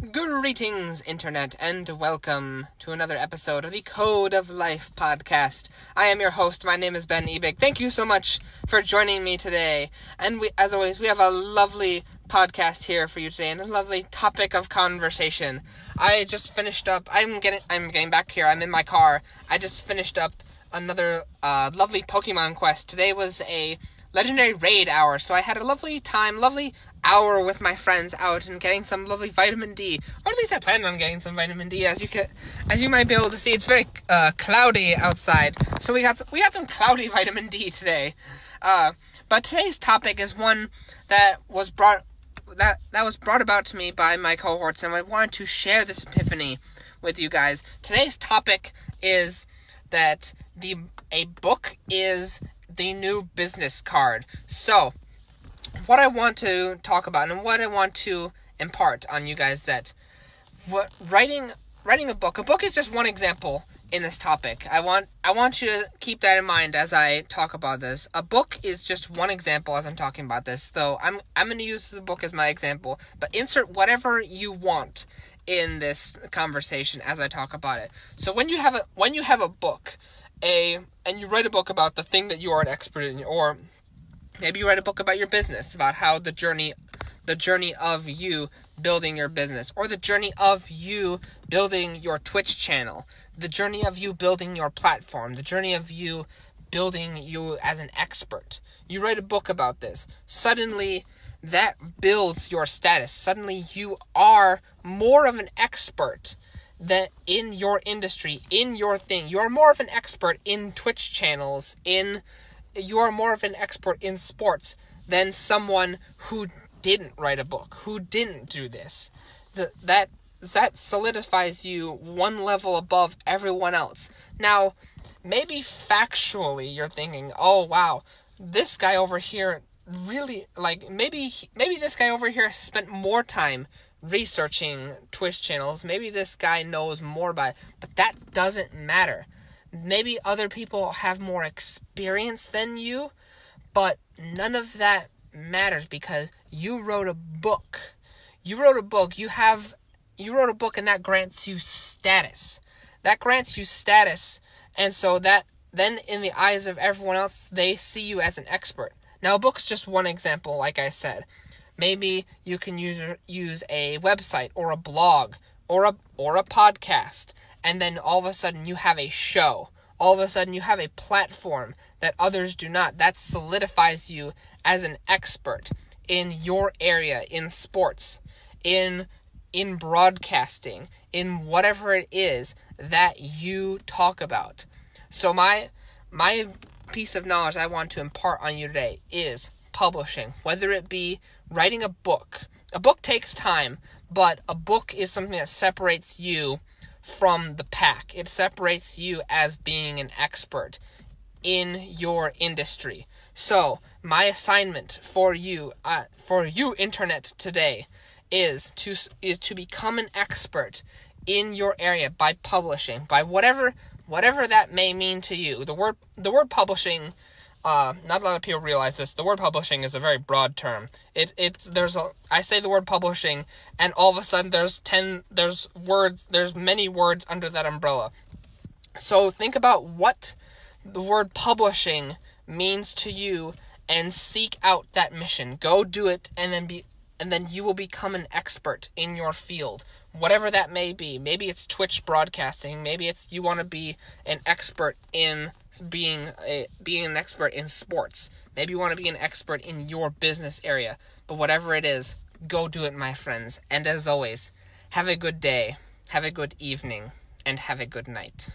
Greetings, Internet, and welcome to another episode of the Code of Life podcast. I am your host. My name is Ben Ebig. Thank you so much for joining me today. And we, as always, we have a lovely podcast here for you today and a lovely topic of conversation. I just finished up. I'm getting. I'm getting back here. I'm in my car. I just finished up another uh, lovely Pokemon quest. Today was a legendary raid hour, so I had a lovely time, lovely hour with my friends out and getting some lovely vitamin D, or at least I planned on getting some vitamin D. As you can, as you might be able to see, it's very uh, cloudy outside, so we got some, we had some cloudy vitamin D today. Uh, but today's topic is one that was brought that that was brought about to me by my cohorts, and I wanted to share this epiphany with you guys. Today's topic is that the a book is the new business card. So what I want to talk about and what I want to impart on you guys that what writing writing a book a book is just one example in this topic. I want I want you to keep that in mind as I talk about this. A book is just one example as I'm talking about this. So I'm I'm going to use the book as my example, but insert whatever you want in this conversation as I talk about it. So when you have a when you have a book, a and you write a book about the thing that you are an expert in or Maybe you write a book about your business, about how the journey the journey of you building your business or the journey of you building your Twitch channel, the journey of you building your platform, the journey of you building you as an expert. You write a book about this. Suddenly that builds your status. Suddenly you are more of an expert that in your industry, in your thing. You are more of an expert in Twitch channels, in you are more of an expert in sports than someone who didn't write a book, who didn't do this. The, that that solidifies you one level above everyone else. Now, maybe factually you're thinking, "Oh wow, this guy over here really like maybe maybe this guy over here spent more time researching Twitch channels. Maybe this guy knows more about it, but that doesn't matter maybe other people have more experience than you, but none of that matters because you wrote a book. You wrote a book. You have you wrote a book and that grants you status. That grants you status and so that then in the eyes of everyone else they see you as an expert. Now a book's just one example like I said. Maybe you can use use a website or a blog or a or a podcast and then all of a sudden you have a show. All of a sudden you have a platform that others do not. That solidifies you as an expert in your area in sports, in in broadcasting, in whatever it is that you talk about. So my my piece of knowledge I want to impart on you today is publishing, whether it be writing a book. A book takes time, but a book is something that separates you from the pack. It separates you as being an expert in your industry. So, my assignment for you, uh, for you, internet today, is to is to become an expert in your area by publishing, by whatever whatever that may mean to you. The word the word publishing uh, not a lot of people realize this. The word publishing is a very broad term. It it's there's a I say the word publishing, and all of a sudden there's ten there's words there's many words under that umbrella. So think about what the word publishing means to you, and seek out that mission. Go do it, and then be and then you will become an expert in your field whatever that may be. Maybe it's twitch broadcasting. Maybe it's you want to be an expert in being a being an expert in sports. Maybe you want to be an expert in your business area. But whatever it is go do it my friends. And as always have a good day have a good evening and have a good night